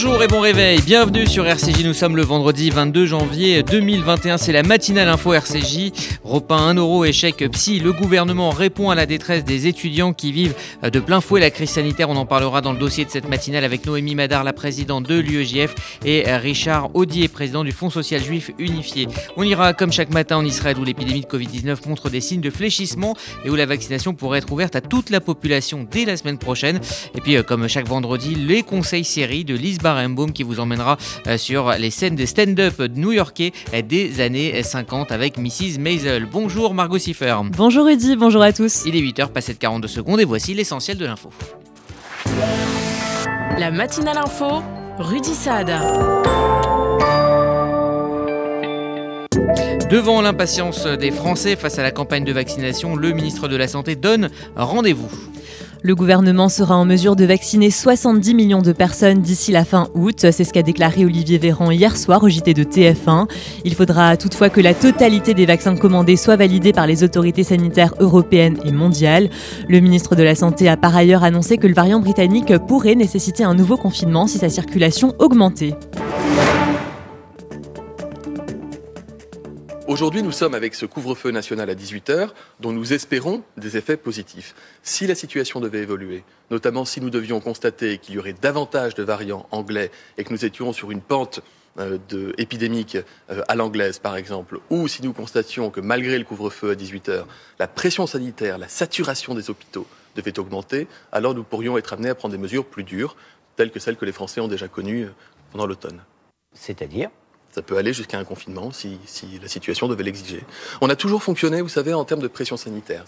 Bonjour et bon réveil, bienvenue sur RCJ, nous sommes le vendredi 22 janvier 2021, c'est la matinale info RCJ. Repas 1 euro, échec psy, le gouvernement répond à la détresse des étudiants qui vivent de plein fouet la crise sanitaire, on en parlera dans le dossier de cette matinale avec Noémie Madar, la présidente de l'UEJF, et Richard Audier, président du Fonds social juif unifié. On ira comme chaque matin en Israël où l'épidémie de Covid-19 montre des signes de fléchissement et où la vaccination pourrait être ouverte à toute la population dès la semaine prochaine. Et puis comme chaque vendredi, les conseils séries de Lise Barenbaum qui vous emmènera euh, sur les scènes de stand-up new-yorkais des années 50 avec Mrs. Maisel. Bonjour Margot Siffer. Bonjour Rudy, bonjour à tous. Il est 8h passé de 42 secondes et voici l'essentiel de l'info. La matinale info, Rudy Saad. Devant l'impatience des Français face à la campagne de vaccination, le ministre de la Santé donne rendez-vous. Le gouvernement sera en mesure de vacciner 70 millions de personnes d'ici la fin août. C'est ce qu'a déclaré Olivier Véran hier soir au JT de TF1. Il faudra toutefois que la totalité des vaccins commandés soit validée par les autorités sanitaires européennes et mondiales. Le ministre de la Santé a par ailleurs annoncé que le variant britannique pourrait nécessiter un nouveau confinement si sa circulation augmentait. Aujourd'hui, nous sommes avec ce couvre-feu national à 18h, dont nous espérons des effets positifs. Si la situation devait évoluer, notamment si nous devions constater qu'il y aurait davantage de variants anglais et que nous étions sur une pente euh, de, épidémique euh, à l'anglaise, par exemple, ou si nous constations que malgré le couvre-feu à 18h, la pression sanitaire, la saturation des hôpitaux devait augmenter, alors nous pourrions être amenés à prendre des mesures plus dures, telles que celles que les Français ont déjà connues euh, pendant l'automne. C'est-à-dire? Ça peut aller jusqu'à un confinement si, la situation devait l'exiger. On a toujours fonctionné, vous savez, en termes de pression sanitaire.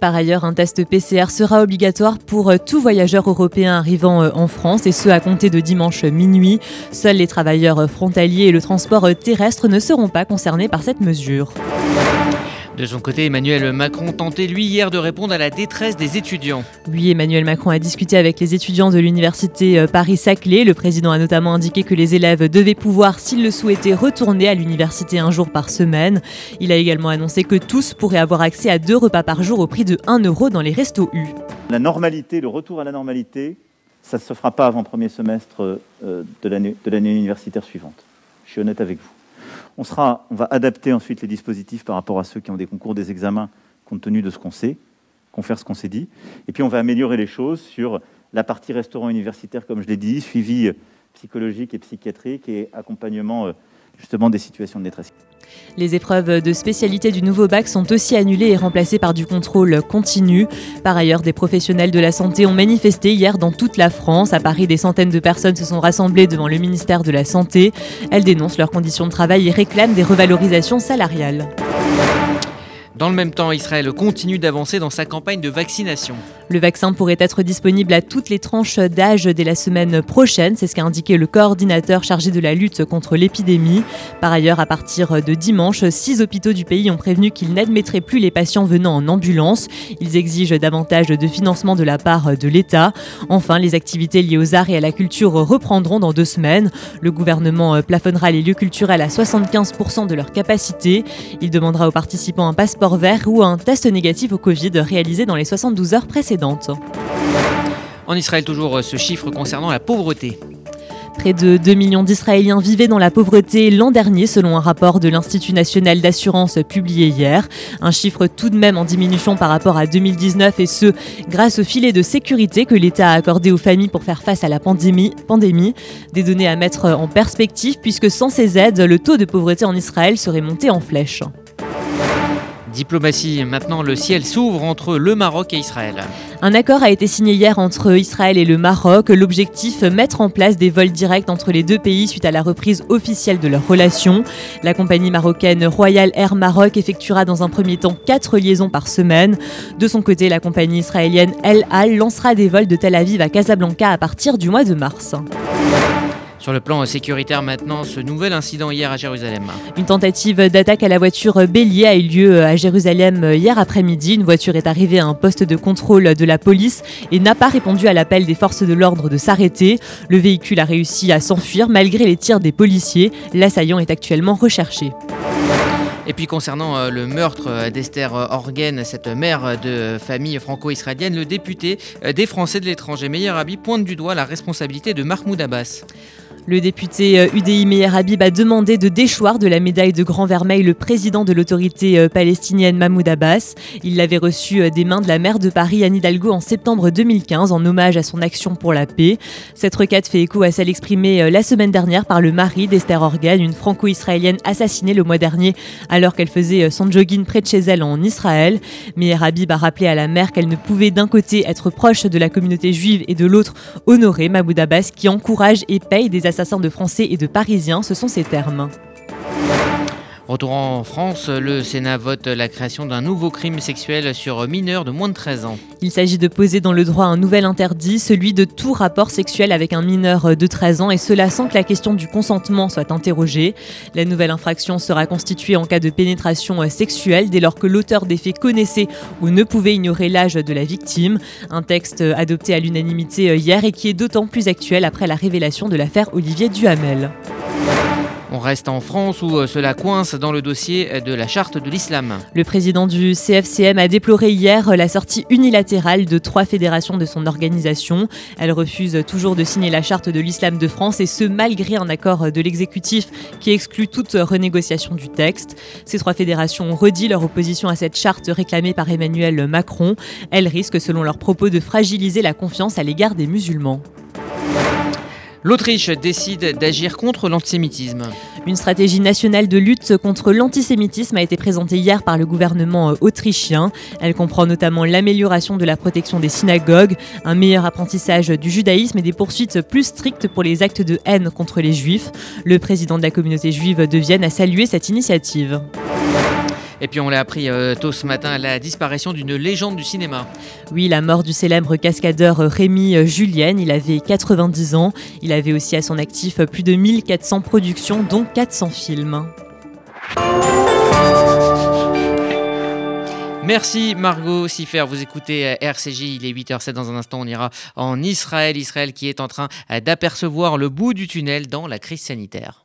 Par ailleurs, un test PCR sera obligatoire pour tout voyageur européen arrivant euh, en France et ce à compter de dimanche minuit. Seuls les travailleurs frontaliers et le transport terrestre ne seront pas concernés par cette mesure. De son côté, Emmanuel Macron tentait lui hier de répondre à la détresse des étudiants. Oui, Emmanuel Macron a discuté avec les étudiants de l'université euh, Paris-Saclay. Le président a notamment indiqué que les élèves devaient pouvoir, s'ils le souhaitaient, retourner à l'université un jour par semaine. Il a également annoncé que tous pourraient avoir accès à deux repas par jour au prix de 1 euro dans les restos U. La normalité, le retour à la normalité, ça ne se fera pas avant le premier semestre euh, de l'année universitaire suivante. Je suis honnête avec vous. On, va adapter ensuite les dispositifs par rapport à ceux qui ont des concours, des examens, compte tenu de ce qu'on sait, faire ce qu'on s'est dit. Et puis on va améliorer les choses sur la partie restaurant universitaire, comme je l'ai dit, suivi psychologique et psychiatrique et accompagnement euh, justement des situations de détresse. Les épreuves de spécialité du nouveau bac sont aussi annulées et remplacées par du contrôle continu. Par ailleurs, des professionnels de la santé ont manifesté hier dans toute la France. À Paris, des centaines de personnes se sont rassemblées devant le ministère de la Santé. Elles dénoncent leurs conditions de travail et réclament des revalorisations salariales. Dans le même temps, Israël continue d'avancer dans sa campagne de vaccination. Le vaccin pourrait être disponible à toutes les tranches d'âge dès la semaine prochaine, c'est ce qu'a indiqué le coordinateur chargé de la lutte contre l'épidémie. Par ailleurs, à partir de dimanche, six hôpitaux du pays ont prévenu qu'ils n'admettraient plus les patients venant en ambulance. Ils exigent davantage de financement de la part de l'État. Enfin, les activités liées aux arts et à la culture reprendront dans deux semaines. Le gouvernement plafonnera les lieux culturels à 75% de leur capacité. Il demandera aux participants un passeport vert ou un test négatif au Covid réalisé dans les 72 heures précédentes. En Israël, toujours ce chiffre concernant la pauvreté. Près de 2 millions d'Israéliens vivaient dans la pauvreté l'an dernier selon un rapport de l'Institut national d'assurance publié hier. Un chiffre tout de même en diminution par rapport à 2019 et ce, grâce au filet de sécurité que l'État a accordé aux familles pour faire face à la pandémie. pandémie. Des données à mettre en perspective puisque sans ces aides, le taux de pauvreté en Israël serait monté en flèche. Diplomatie, maintenant le ciel s'ouvre entre le Maroc et Israël. Un accord a été signé hier entre Israël et le Maroc. L'objectif, mettre en place des vols directs entre les deux pays suite à la reprise officielle de leurs relations. La compagnie marocaine Royal Air Maroc effectuera dans un premier temps quatre liaisons par semaine. De son côté, la compagnie israélienne El Al lancera des vols de Tel Aviv à Casablanca à partir du mois de mars. Sur le plan sécuritaire maintenant, ce nouvel incident hier à Jérusalem. Une tentative d'attaque à la voiture bélier a eu lieu à Jérusalem hier après-midi. Une voiture est arrivée à un poste de contrôle de la police et n'a pas répondu à l'appel des forces de l'ordre de s'arrêter. Le véhicule a réussi à s'enfuir malgré les tirs des policiers. L'assaillant est actuellement recherché. Et puis concernant euh, le meurtre euh, d'Esther Orgen, cette mère de famille franco-israélienne, le député des Français de l'étranger Meyer Abi pointe du doigt la responsabilité de Mahmoud Abbas. Le député UDI euh, Meir Habib a demandé de déchoir de la médaille de Grand Vermeil le président de l'autorité euh, palestinienne Mahmoud Abbas. Il l'avait reçu euh, des mains de la maire de Paris Anne Hidalgo en septembre 2015 en hommage à son action pour la paix. Cette requête fait écho à celle exprimée la semaine dernière par le mari d'Esther Organ, une franco-israélienne assassinée le mois dernier alors qu'elle faisait son jogging près de chez elle en Israël. Meir Habib a rappelé à la maire qu'elle ne pouvait d'un côté être proche de la communauté juive et de l'autre honorer Mahmoud Abbas qui encourage et paye des assassins de Français et de Parisiens, ce sont ces termes. Retour en France, le Sénat vote la création d'un nouveau crime sexuel sur mineurs de moins de 13 ans. Il s'agit de poser dans le droit un nouvel interdit, celui de tout rapport sexuel avec un mineur de 13 ans, et cela sans que la question du consentement soit interrogée. La nouvelle infraction sera constituée en cas de pénétration sexuelle dès lors que l'auteur des faits connaissait ou ne pouvait ignorer l'âge de la victime. Un texte adopté à l'unanimité hier et qui est d'autant plus actuel après la révélation de l'affaire Olivier Duhamel. On reste en France où euh, cela coince dans le dossier de la charte de l'islam. Le président du CFCM a déploré hier la sortie unilatérale de trois fédérations de son organisation. Elle refuse toujours de signer la charte de l'islam de France et ce malgré un accord de l'exécutif qui exclut toute renégociation du texte. Ces trois fédérations ont redit leur opposition à cette charte réclamée par Emmanuel Macron. Elles risquent selon leurs propos de fragiliser la confiance à l'égard des musulmans. L'Autriche décide d'agir contre l'antisémitisme. Une stratégie nationale de lutte contre l'antisémitisme a été présentée hier par le gouvernement autrichien. Elle comprend notamment l'amélioration de la protection des synagogues, un meilleur apprentissage du judaïsme et des poursuites plus strictes pour les actes de haine contre les juifs. Le président de la communauté juive de Vienne a salué cette initiative. Et puis on l'a appris euh, tôt ce matin, la disparition d'une légende du cinéma. Oui, la mort du célèbre cascadeur Rémi Julien. Il avait 90 ans. Il avait aussi à son actif plus de 1400 productions, dont 400 films. Merci Margot Siffer, vous écoutez euh, RCJ, il est 8h07 dans un instant, on ira en Israël, Israël qui est en train euh, d'apercevoir le bout du tunnel dans la crise sanitaire.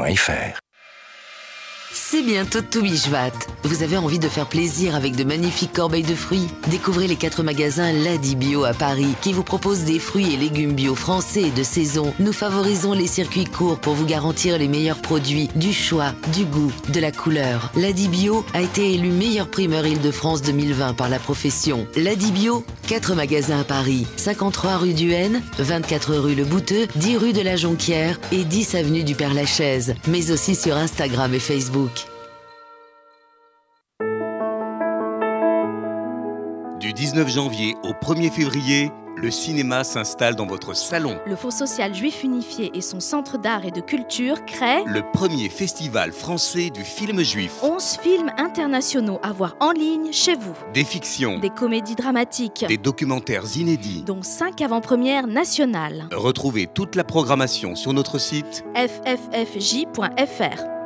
francefinearts.fr. C'est bientôt Toubishvat. Vous avez envie de faire plaisir avec de magnifiques corbeilles de fruits? Découvrez les quatre magasins Ladi Bio à Paris qui vous proposent des fruits et légumes bio français de saison. Nous favorisons les circuits courts pour vous garantir les meilleurs produits, du choix, du goût, de la couleur. Ladi Bio a été élu meilleur primeur Île-de-France 2020 par la profession. Ladi Bio, 4 magasins à Paris, 53 rue du Haine, 24 rue Le Bouteux, 10 rue de la Jonquière et 10 avenue du Père-Lachaise, mais aussi sur Instagram et Facebook. Du 19 janvier au 1er février, le cinéma s'installe dans votre salon. Le Fonds social juif unifié et son centre d'art et de culture créent le premier festival français du film juif. 11 films internationaux à voir en ligne chez vous. Des fictions, des comédies dramatiques, des documentaires inédits, dont 5 avant-premières nationales. Retrouvez toute la programmation sur notre site fffj.fr.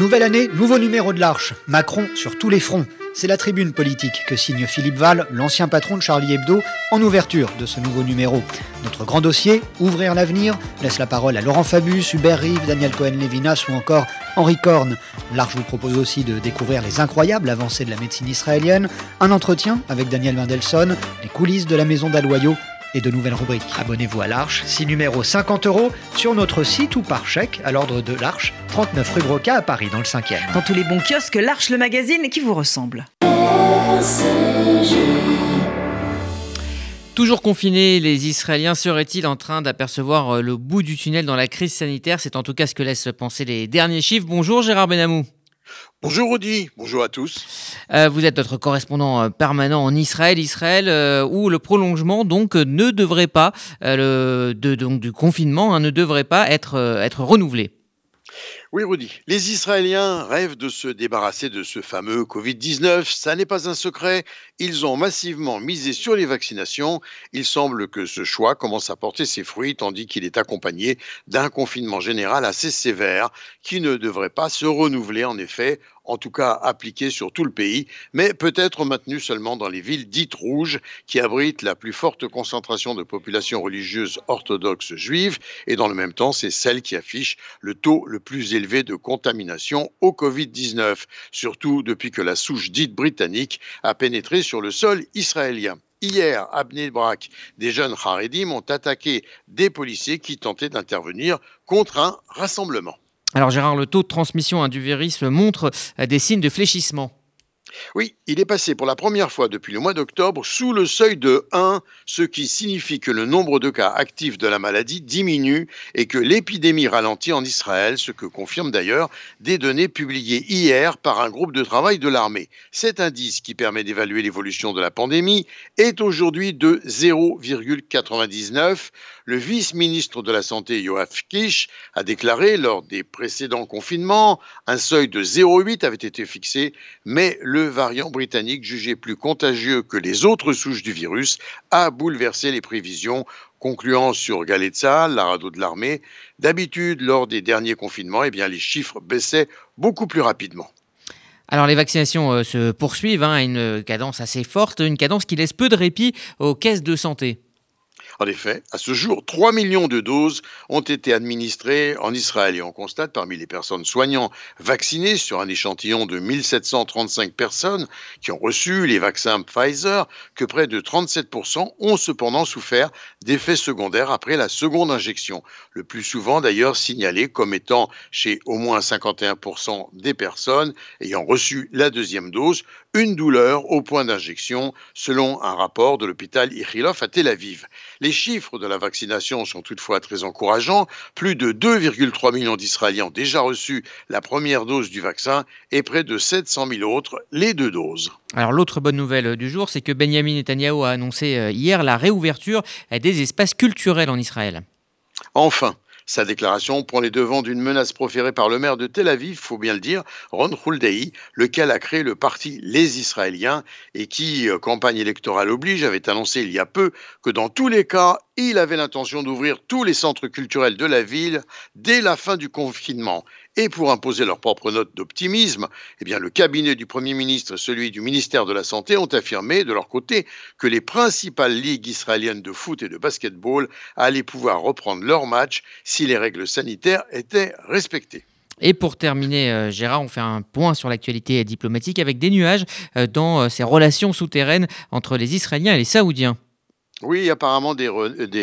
Nouvelle année, nouveau numéro de l'Arche. Macron sur tous les fronts. C'est la tribune politique que signe Philippe Val, l'ancien patron de Charlie Hebdo, en ouverture de ce nouveau numéro. Notre grand dossier, Ouvrir l'avenir, laisse la parole à Laurent Fabius, Hubert Rive, Daniel Cohen-Levinas ou encore Henri Korn. L'Arche vous propose aussi de découvrir les incroyables avancées de la médecine israélienne, un entretien avec Daniel Mendelssohn, les coulisses de la maison d'Aloyau et de nouvelles rubriques. Abonnez-vous à l'Arche, 6 numéros 50 euros sur notre site ou par chèque à l'ordre de l'Arche, 39 rue Broca à Paris dans le 5e. Dans tous les bons kiosques, l'Arche le magazine qui vous ressemble. Toujours confinés, les Israéliens seraient-ils en train d'apercevoir euh, le bout du tunnel dans la crise sanitaire? C'est en tout cas ce que laissent penser les derniers chiffres. Bonjour Gérard Benamou. Bonjour Rudy, bonjour à tous. Euh, vous êtes notre correspondant euh, permanent en Israël, Israël euh, où le prolongement donc ne devrait pas, de, donc du confinement hein, ne devrait pas être renouvelé. Oui, Rudy. Les Israéliens rêvent de se débarrasser de ce fameux Covid-19. Ça n'est pas un secret. Ils ont massivement misé sur les vaccinations. Il semble que ce choix commence à porter ses fruits, tandis qu'il est accompagné d'un confinement général assez sévère qui ne devrait pas se renouveler, en effet, en tout cas appliqué sur tout le pays, mais peut-être maintenu seulement dans les villes dites rouges, qui abritent la plus forte concentration de population religieuse orthodoxe juive, et dans le même temps, c'est celle qui affiche le taux le plus élevé de contamination au Covid-19, surtout depuis que la souche dite britannique a pénétré sur le sol israélien. Hier, à Bnei des jeunes Haredim ont attaqué des policiers qui tentaient d'intervenir contre un rassemblement. Alors Gérard, le taux de transmission hein, du virus montre euh, des signes de fléchissement. Oui, il est passé pour la première fois depuis le mois d'octobre sous le seuil de 1, ce qui signifie que le nombre de cas actifs de la maladie diminue et que l'épidémie ralentit en Israël, ce que confirment d'ailleurs des données publiées hier par un groupe de travail de l'armée. Cet indice, qui permet d'évaluer l'évolution de la pandémie, est aujourd'hui de 0,99 le vice-ministre de la Santé, Yoav Kish, a déclaré lors des précédents confinements, un seuil de 0,8 avait été fixé, mais le variant britannique, jugé plus contagieux que les autres souches du virus, a bouleversé les prévisions concluant sur Galetza, la radeau de l'armée, d'habitude, lors des derniers confinements, eh bien, les chiffres baissaient beaucoup plus rapidement. Alors les vaccinations euh, se poursuivent hein, à une cadence assez forte, une cadence qui laisse peu de répit aux caisses de santé. En effet, à ce jour, 3 millions de doses ont été administrées en Israël et on constate parmi les personnes soignantes vaccinées sur un échantillon de 1735 personnes qui ont reçu les vaccins Pfizer que près de 37% ont cependant souffert d'effets secondaires après la seconde injection, le plus souvent d'ailleurs signalé comme étant chez au moins 51% des personnes ayant reçu la deuxième dose une douleur au point d'injection, selon un rapport de l'hôpital Ichilov à Tel Aviv. Les chiffres de la vaccination sont toutefois très encourageants. Plus de 2,3 millions d'Israéliens ont déjà reçu la première dose du vaccin et près de 700 000 autres les deux doses. Alors l'autre bonne nouvelle du jour, c'est que Benjamin Netanyahu a annoncé euh, hier la réouverture des espaces culturels en Israël. Enfin, sa déclaration prend les devants d'une menace proférée par le maire de Tel Aviv, faut bien le dire, Ron Huldei, lequel a créé le parti Les Israéliens et qui, euh, campagne électorale oblige, avait annoncé il y a peu que dans tous les cas, il avait l'intention d'ouvrir tous les centres culturels de la ville dès la fin du confinement. Et pour imposer leur propre note d'optimisme, eh le cabinet du Premier ministre et celui du ministère de la Santé ont affirmé de leur côté que les principales ligues israéliennes de foot et de basketball allaient pouvoir reprendre leurs matchs si les règles sanitaires étaient respectées. Et pour terminer, euh, Gérard, on fait un point sur l'actualité diplomatique avec des nuages euh, dans euh, ces relations souterraines entre les Israéliens et les Saoudiens. Oui, apparemment des,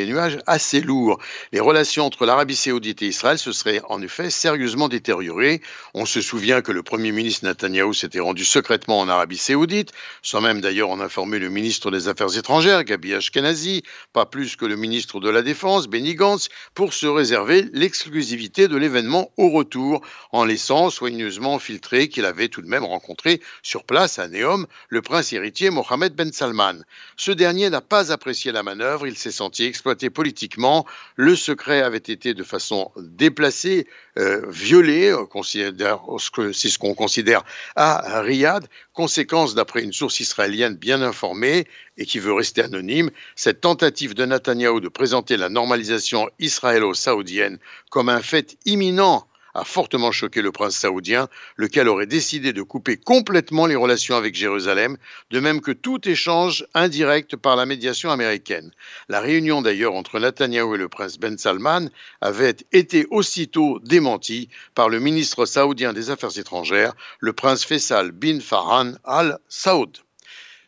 nuages assez lourds. Les relations entre l'Arabie saoudite et Israël se seraient en effet sérieusement détériorées. On se souvient que le Premier ministre Netanyahou s'était rendu secrètement en Arabie saoudite, sans même d'ailleurs en informer le ministre des Affaires étrangères, Gabi Ashkenazi, pas plus que le ministre de la Défense, Benny Gantz, pour se réserver l'exclusivité de l'événement au retour, en laissant soigneusement filtrer qu'il avait tout de même rencontré sur place à Neom le prince héritier Mohamed Ben Salman. Ce dernier n'a pas la manœuvre, il s'est senti exploité politiquement. Le secret avait été de façon déplacée, euh, violé, c'est ce qu'on considère à Riyad. Conséquence, d'après une source israélienne bien informée et qui veut rester anonyme, cette tentative de Netanyahou de présenter la normalisation israélo-saoudienne comme un fait imminent a fortement choqué le prince saoudien, lequel aurait décidé de couper complètement les relations avec Jérusalem, de même que tout échange indirect par la médiation américaine. La réunion d'ailleurs entre Netanyahou et le prince Ben Salman avait été aussitôt démentie par le ministre saoudien des Affaires étrangères, le prince Faisal bin Farhan al Saoud.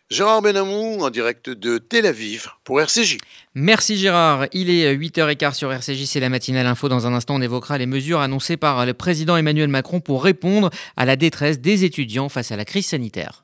Gérard Benamou en direct de Tel Aviv pour RCJ. Merci Gérard. Il est 8h15 sur RCJ, c'est la matinale info. Dans un instant, on évoquera les mesures annoncées par le président Emmanuel Macron pour répondre à la détresse des étudiants face à la crise sanitaire.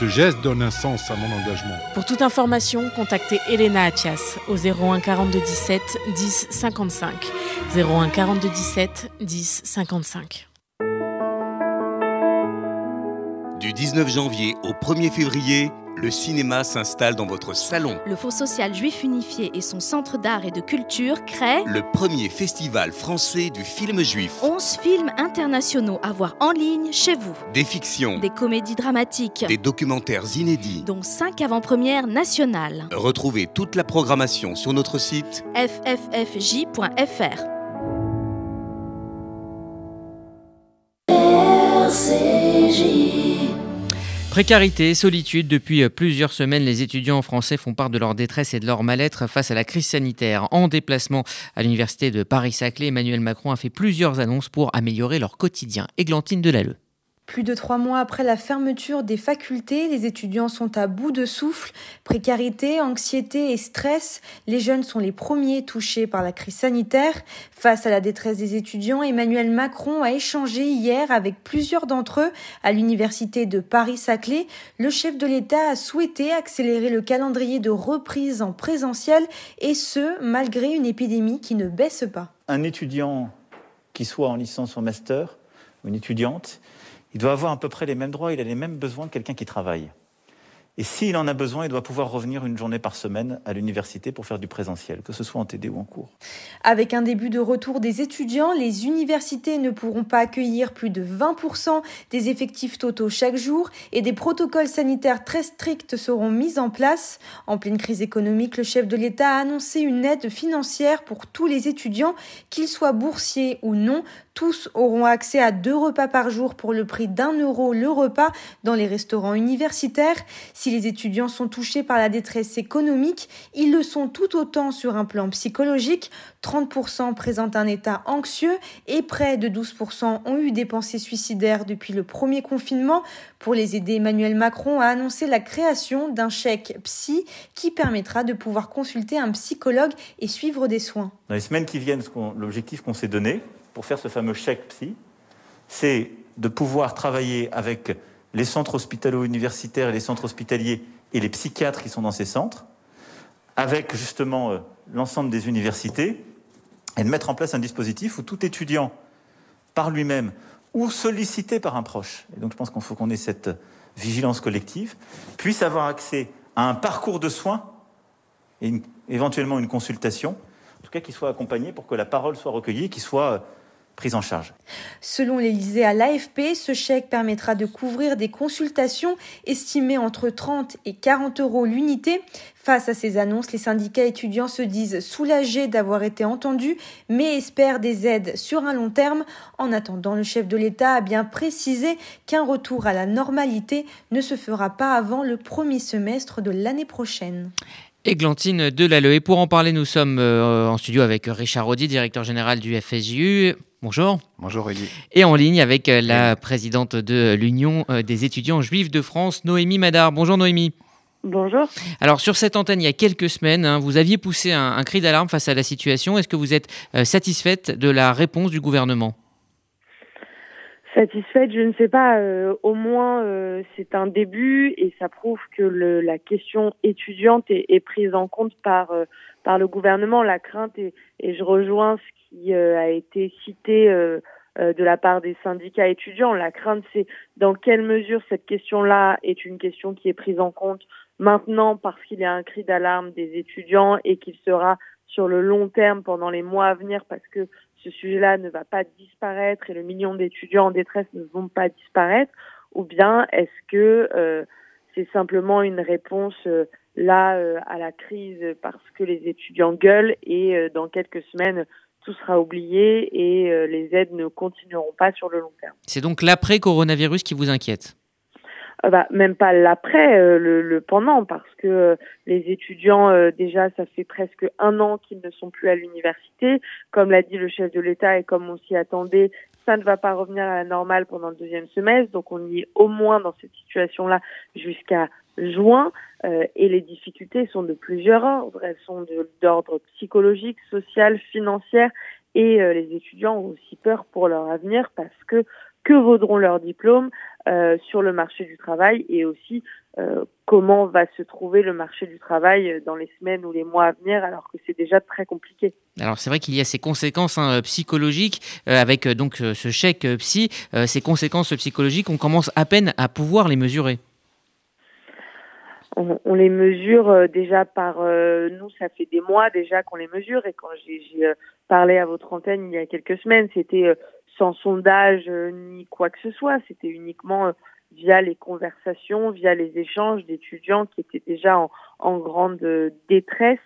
Ce geste donne un sens à mon engagement. Pour toute information, contactez Elena Atias au 01 42 17 10 55. 01 42 17 10 55. Du 19 janvier au 1er février, le cinéma s'installe dans votre salon. Le Fonds social juif unifié et son centre d'art et de culture créent le premier festival français du film juif. 11 films internationaux à voir en ligne chez vous. Des fictions, des comédies dramatiques, des documentaires inédits, dont 5 avant-premières nationales. Retrouvez toute la programmation sur notre site fffj.fr. Précarité, solitude, depuis plusieurs semaines, les étudiants français font part de leur détresse et de leur mal-être face à la crise sanitaire. En déplacement à l'université de Paris-Saclay, Emmanuel Macron a fait plusieurs annonces pour améliorer leur quotidien. Églantine Delalleux. Plus de trois mois après la fermeture des facultés, les étudiants sont à bout de souffle. Précarité, anxiété et stress, les jeunes sont les premiers touchés par la crise sanitaire. Face à la détresse des étudiants, Emmanuel Macron a échangé hier avec plusieurs d'entre eux à l'université de Paris-Saclay. Le chef de l'État a souhaité accélérer le calendrier de reprise en présentiel et ce, malgré une épidémie qui ne baisse pas. Un étudiant qui soit en licence ou master, ou une étudiante, il doit avoir à peu près les mêmes droits, il a les mêmes besoins que quelqu'un qui travaille. Et s'il en a besoin, il doit pouvoir revenir une journée par semaine à l'université pour faire du présentiel, que ce soit en TD ou en cours. Avec un début de retour des étudiants, les universités ne pourront pas accueillir plus de 20% des effectifs totaux chaque jour et des protocoles sanitaires très stricts seront mis en place. En pleine crise économique, le chef de l'État a annoncé une aide financière pour tous les étudiants, qu'ils soient boursiers ou non. Tous auront accès à deux repas par jour pour le prix d'un euro le repas dans les restaurants universitaires. Si les étudiants sont touchés par la détresse économique, ils le sont tout autant sur un plan psychologique. 30% présentent un état anxieux et près de 12% ont eu des pensées suicidaires depuis le premier confinement. Pour les aider, Emmanuel Macron a annoncé la création d'un chèque psy qui permettra de pouvoir consulter un psychologue et suivre des soins. Dans les semaines qui viennent, l'objectif qu'on s'est donné pour faire ce fameux chèque psy, c'est de pouvoir travailler avec les centres hospitalo-universitaires et les centres hospitaliers et les psychiatres qui sont dans ces centres, avec justement euh, l'ensemble des universités, et de mettre en place un dispositif où tout étudiant, par lui-même, ou sollicité par un proche, et donc je pense qu'il faut qu'on ait cette vigilance collective, puisse avoir accès à un parcours de soins et éventuellement une consultation, en tout cas qui soit accompagné pour que la parole soit recueillie, qu'il soit prise en charge. Selon l'Elysée à l'AFP, ce chèque permettra de couvrir des consultations estimées entre 30 et 40 euros l'unité. Face à ces annonces, les syndicats étudiants se disent soulagés d'avoir été entendus, mais espèrent des aides sur un long terme. En attendant, le chef de l'État a bien précisé qu'un retour à la normalité ne se fera pas avant le premier semestre de l'année prochaine. Églantine Delalleux. Et pour en parler, nous sommes euh, en studio avec Richard Audy, directeur général du FSJU. Bonjour. Bonjour Rudy. Et en ligne avec euh, la présidente de l'Union euh, des étudiants juifs de France, Noémie Madar. Bonjour Noémie. Bonjour. Alors sur cette antenne, il y a quelques semaines, hein, vous aviez poussé un, cri d'alarme face à la situation. Est-ce que vous êtes satisfaite de la réponse du gouvernement? Satisfaite, je ne sais pas. Euh, au moins, euh, c'est un début et ça prouve que le, la question étudiante est, est, prise en compte par euh, par le gouvernement. La crainte et, et je rejoins ce qui a été cité de la part des syndicats étudiants. La crainte, c'est dans quelle mesure cette question-là est une question qui est prise en compte maintenant parce qu'il y a un cri d'alarme des étudiants et qu'il sera sur le long terme pendant les mois à venir parce que ce sujet-là ne va pas disparaître et le million d'étudiants en détresse ne vont pas disparaître Ou bien est-ce que euh, c'est simplement une réponse euh, là euh, à la crise parce que les étudiants gueulent et dans quelques semaines tout sera oublié et les aides ne continueront pas sur le long terme. C'est donc l'après-coronavirus qui vous inquiète? Bah, même pas l'après, euh, le, le, pendant, parce que euh, les étudiants, déjà, ça fait presque un an qu'ils ne sont plus à l'université. Comme l'a dit le chef de l'État et comme on s'y attendait, ça ne va pas revenir à la normale pendant le deuxième semestre. Donc on y est au moins dans cette situation-là jusqu'à juin. et les difficultés sont de plusieurs ordres. Elles sont d'ordre psychologique, social, financier. Et les étudiants ont aussi peur pour leur avenir parce que que vaudront leurs diplômes euh, sur le marché du travail et aussi euh, comment va se trouver le marché du travail dans les semaines ou les mois à venir alors que c'est déjà très compliqué. Alors c'est vrai qu'il y a ces conséquences hein, psychologiques euh, avec donc ce chèque psy. ces conséquences psychologiques, on commence à peine à pouvoir les mesurer. On, on les mesure déjà par nous, ça fait des mois déjà qu'on les mesure et quand j'ai parlé à votre antenne il y a quelques semaines, c'était sans sondage euh, ni quoi que ce soit. C'était uniquement euh, via les conversations, via les échanges d'étudiants qui étaient déjà en, en grande euh, détresse.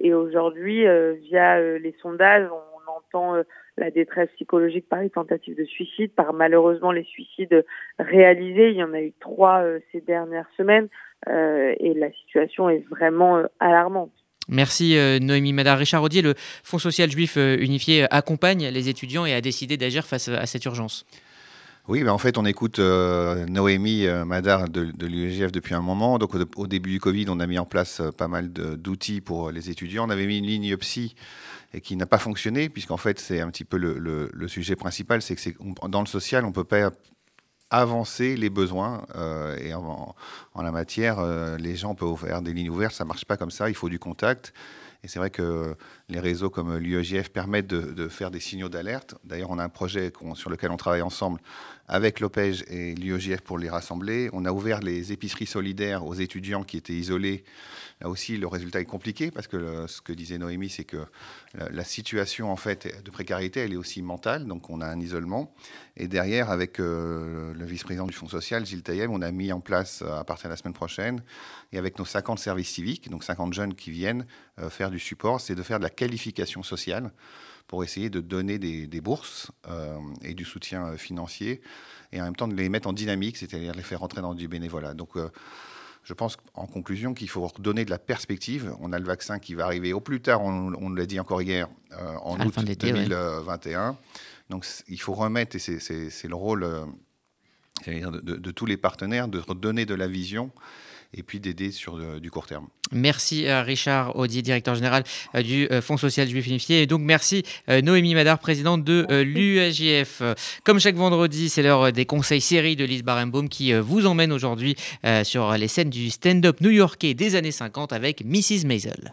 et aujourd'hui, via les sondages, on entend la détresse psychologique par les tentatives de suicide, par malheureusement les suicides réalisés. Il y en a eu trois ces dernières semaines et la situation est vraiment alarmante. Merci euh, Noémie Madar. Richard Audier, le Fonds social juif euh, unifié accompagne les étudiants et a décidé d'agir face à cette urgence. Oui, en fait, on écoute euh, Noémie Madar de, de depuis un moment. Donc, au, début du Covid, on a mis en place pas mal d'outils pour les étudiants. On avait mis une ligne psy qui n'a pas fonctionné, puisqu'en fait, c'est un petit peu le, le sujet principal, c'est que dans le social, on peut pas avancer les besoins. Euh, et en, la matière, euh, les gens peuvent faire des lignes ouvertes, ça marche pas comme ça, il faut du contact. Et c'est vrai que les réseaux comme l'UEJF permettent de, faire des signaux d'alerte. D'ailleurs, on a un projet sur lequel on travaille ensemble avec l'OPEJ et l'UEJF pour les rassembler. On a ouvert les épiceries solidaires aux étudiants qui étaient isolés. Là aussi, le résultat est compliqué parce que ce que disait Noémie, c'est que la, situation en fait de précarité, elle est aussi mentale. Donc, on a un isolement. Et derrière, avec euh, le vice-président du Fonds social, Gilles Taïeb, on a mis en place à partir de la semaine prochaine, et avec nos 50 services civiques, donc 50 jeunes qui viennent euh, faire du support, c'est de faire de la qualification sociale pour essayer de donner des, bourses euh, et du soutien euh, financier et en même temps de les mettre en dynamique, c'est-à-dire les faire rentrer dans du bénévolat. Donc, euh, je pense en conclusion qu'il faut redonner de la perspective. On a le vaccin qui va arriver au plus tard, on, l'a dit encore hier, en août 2021. Donc, il faut remettre, et c'est le rôle de, de, tous les partenaires, de redonner de la vision et puis d'aider sur euh, du court terme. Merci à Richard Audier, directeur général euh, du euh, Fonds social juif unifié. Et donc merci Noémie Madar, présidente de l'UAJF. Comme chaque vendredi, c'est l'heure des conseils séries de Lise Barenbaum qui vous emmène aujourd'hui sur les scènes du stand-up new-yorkais des années 50 avec Mrs. Maisel.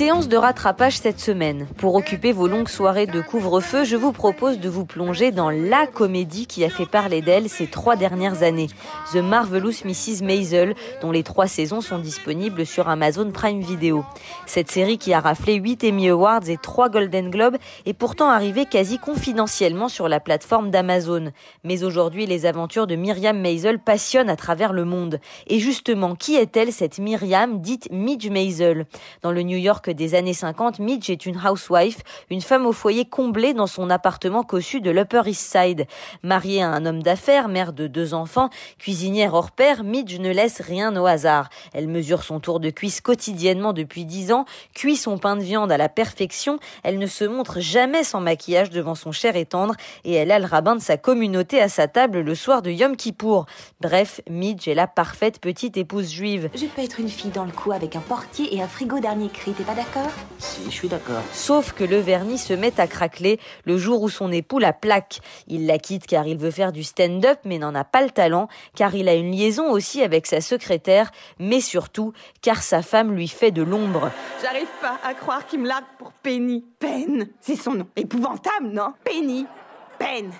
Séance de rattrapage cette semaine. Pour occuper vos longues soirées de couvre-feu, je vous propose de vous plonger dans la comédie qui a fait parler d'elle ces trois dernières années. The Marvelous Mrs. Maisel, dont les trois saisons sont disponibles sur Amazon Prime Video. Cette série qui a raflé 8 Emmy Awards et 3 Golden Globes est pourtant arrivée quasi confidentiellement sur la plateforme d'Amazon. Mais aujourd'hui, les aventures de Myriam Maisel passionnent à travers le monde. Et justement, qui est-elle cette Myriam dite Midge Maisel? Dans le New York des années 50, Midge est une housewife, une femme au foyer comblée dans son appartement cossu de l'Upper East Side. Mariée à un homme d'affaires, mère de deux enfants, cuisinière hors pair, Midge ne laisse rien au hasard. Elle mesure son tour de cuisse quotidiennement depuis dix ans, cuit son pain de viande à la perfection, elle ne se montre jamais sans maquillage devant son cher et tendre, et elle a le rabbin de sa communauté à sa table le soir de Yom Kippour. Bref, Midge est la parfaite petite épouse juive. Je peux être une fille dans le coup avec un portier et un frigo dernier cri, pas d'accord? Si, je suis d'accord. Sauf que le vernis se met à craqueler le jour où son époux la plaque. Il la quitte car il veut faire du stand-up mais n'en a pas le talent, car il a une liaison aussi avec sa secrétaire, mais surtout car sa femme lui fait de l'ombre. J'arrive pas à croire qu'il me largue pour Penny. Pen, c'est son nom. Épouvantable, non? Penny. Pen.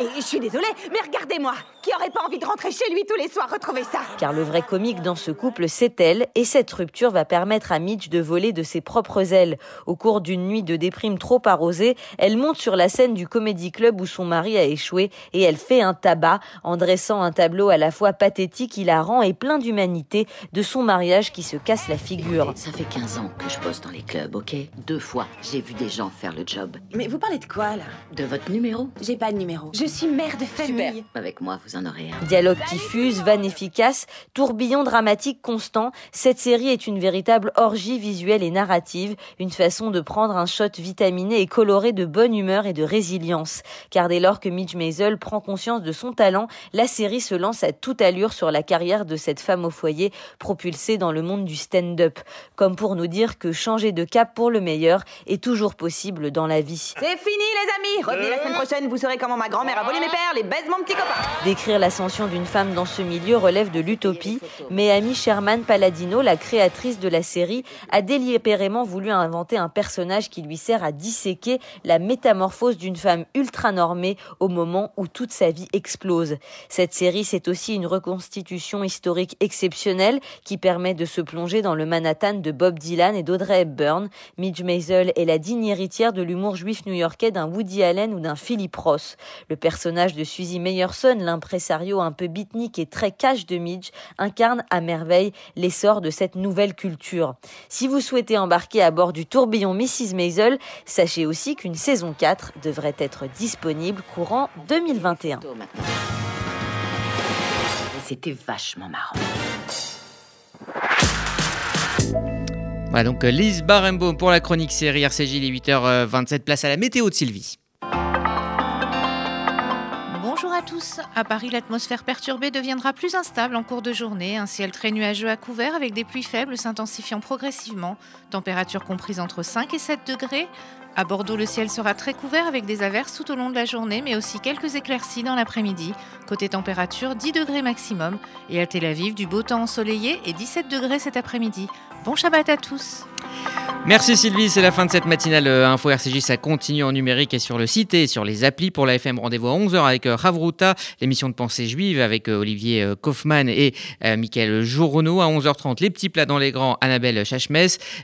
Et je suis désolée, mais regardez-moi Qui aurait pas envie de rentrer chez lui tous les soirs retrouver ça? Car le vrai comique dans ce couple, c'est elle, et cette rupture va permettre à Mitch de voler de ses propres ailes. Au cours d'une nuit de déprime trop arrosée, elle monte sur la scène du comédie club où son mari a échoué, et elle fait un tabac en dressant un tableau à la fois pathétique, hilarant et plein d'humanité de son mariage qui se casse la figure. Ça fait 15 ans que je bosse dans les clubs, ok? Deux fois, j'ai vu des gens faire le job. Mais vous parlez de quoi là? De votre numéro? J'ai pas de numéro. Je suis mère de famille. Avec moi, vous en aurez un. Dialogue qui fuse, vanne efficace, tourbillon dramatique constant, cette série est une véritable orgie visuelle et narrative, une façon de prendre un shot vitaminé et coloré de bonne humeur et de résilience. Car dès lors que Midge Maisel prend conscience de son talent, la série se lance à toute allure sur la carrière de cette femme au foyer, propulsée dans le monde du stand-up. Comme pour nous dire que changer de cap pour le meilleur est toujours possible dans la vie. C'est fini les amis Revenez la semaine prochaine, vous saurez comment ma grand-mère Décrire l'ascension d'une femme dans ce milieu relève de l'utopie, mais Amy Sherman Palladino, la créatrice de la série, a délibérément voulu inventer un personnage qui lui sert à disséquer la métamorphose d'une femme ultra normée au moment où toute sa vie explose. Cette série, c'est aussi une reconstitution historique exceptionnelle qui permet de se plonger dans le Manhattan de Bob Dylan et d'Audrey Hepburn. Midge Maisel est la digne héritière de l'humour juif new-yorkais d'un Woody Allen ou d'un Philip Ross. Personnage de Suzy Meyerson, l'impresario un peu beatnik et très cash de Midge, incarne à merveille l'essor de cette nouvelle culture. Si vous souhaitez embarquer à bord du tourbillon Mrs. Maisel, sachez aussi qu'une saison 4 devrait être disponible courant 2021. C'était vachement marrant. Voilà donc euh, Lise Barenbaum pour la chronique série RCJ, les 8h27, place à la météo de Sylvie. À Paris, l'atmosphère perturbée deviendra plus instable en cours de journée. Un ciel très nuageux à couvert avec des pluies faibles s'intensifiant progressivement. Température comprise entre 5 et 7 degrés. À Bordeaux, le ciel sera très couvert avec des averses tout au long de la journée, mais aussi quelques éclaircies dans l'après-midi. Côté température, 10 degrés maximum. Et à Tel Aviv, du beau temps ensoleillé et 17 degrés cet après-midi. Bon Shabbat à tous. Merci Sylvie, c'est la fin de cette matinale euh, Info RCJ. Ça continue en numérique et sur le site et sur les applis pour la FM. Rendez-vous à 11h avec euh, Ravruta, l'émission de pensée juive avec euh, Olivier Kaufmann et Michael Journeau. À 11h30, les petits plats dans les grands, Annabelle Chachmes.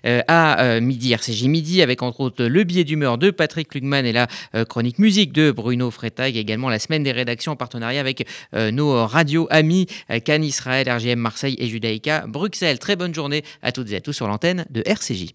À midi, RCJ midi avec entre autres le d'humeur de Patrick Lugman et la chronique musique de Bruno Freitag. Également la semaine des rédactions en partenariat avec nos radios amis Cannes Israël, RGM Marseille et Judaïka Bruxelles. Très bonne journée à toutes et à tous sur l'antenne de RCJ.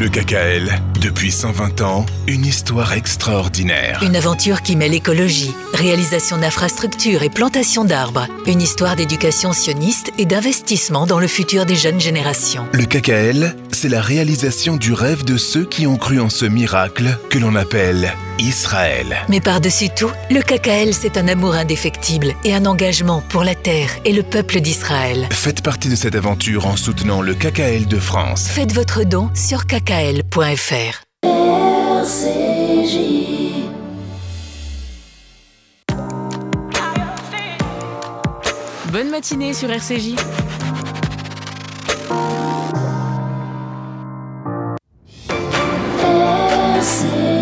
Le KKL, depuis 120 ans, une histoire extraordinaire. Une aventure qui mêle écologie, réalisation d'infrastructures et plantation d'arbres. Une histoire d'éducation sioniste et d'investissement dans le futur des jeunes générations. Le KKL, c'est la réalisation du rêve de ceux qui ont cru en ce miracle que l'on appelle Israël. Mais par-dessus tout, le KKL, c'est un amour indéfectible et un engagement pour la terre et le peuple d'Israël. Faites partie de cette aventure en soutenant le KKL de France. Faites votre don sur kkl.fr. Bonne matinée sur RCJ. see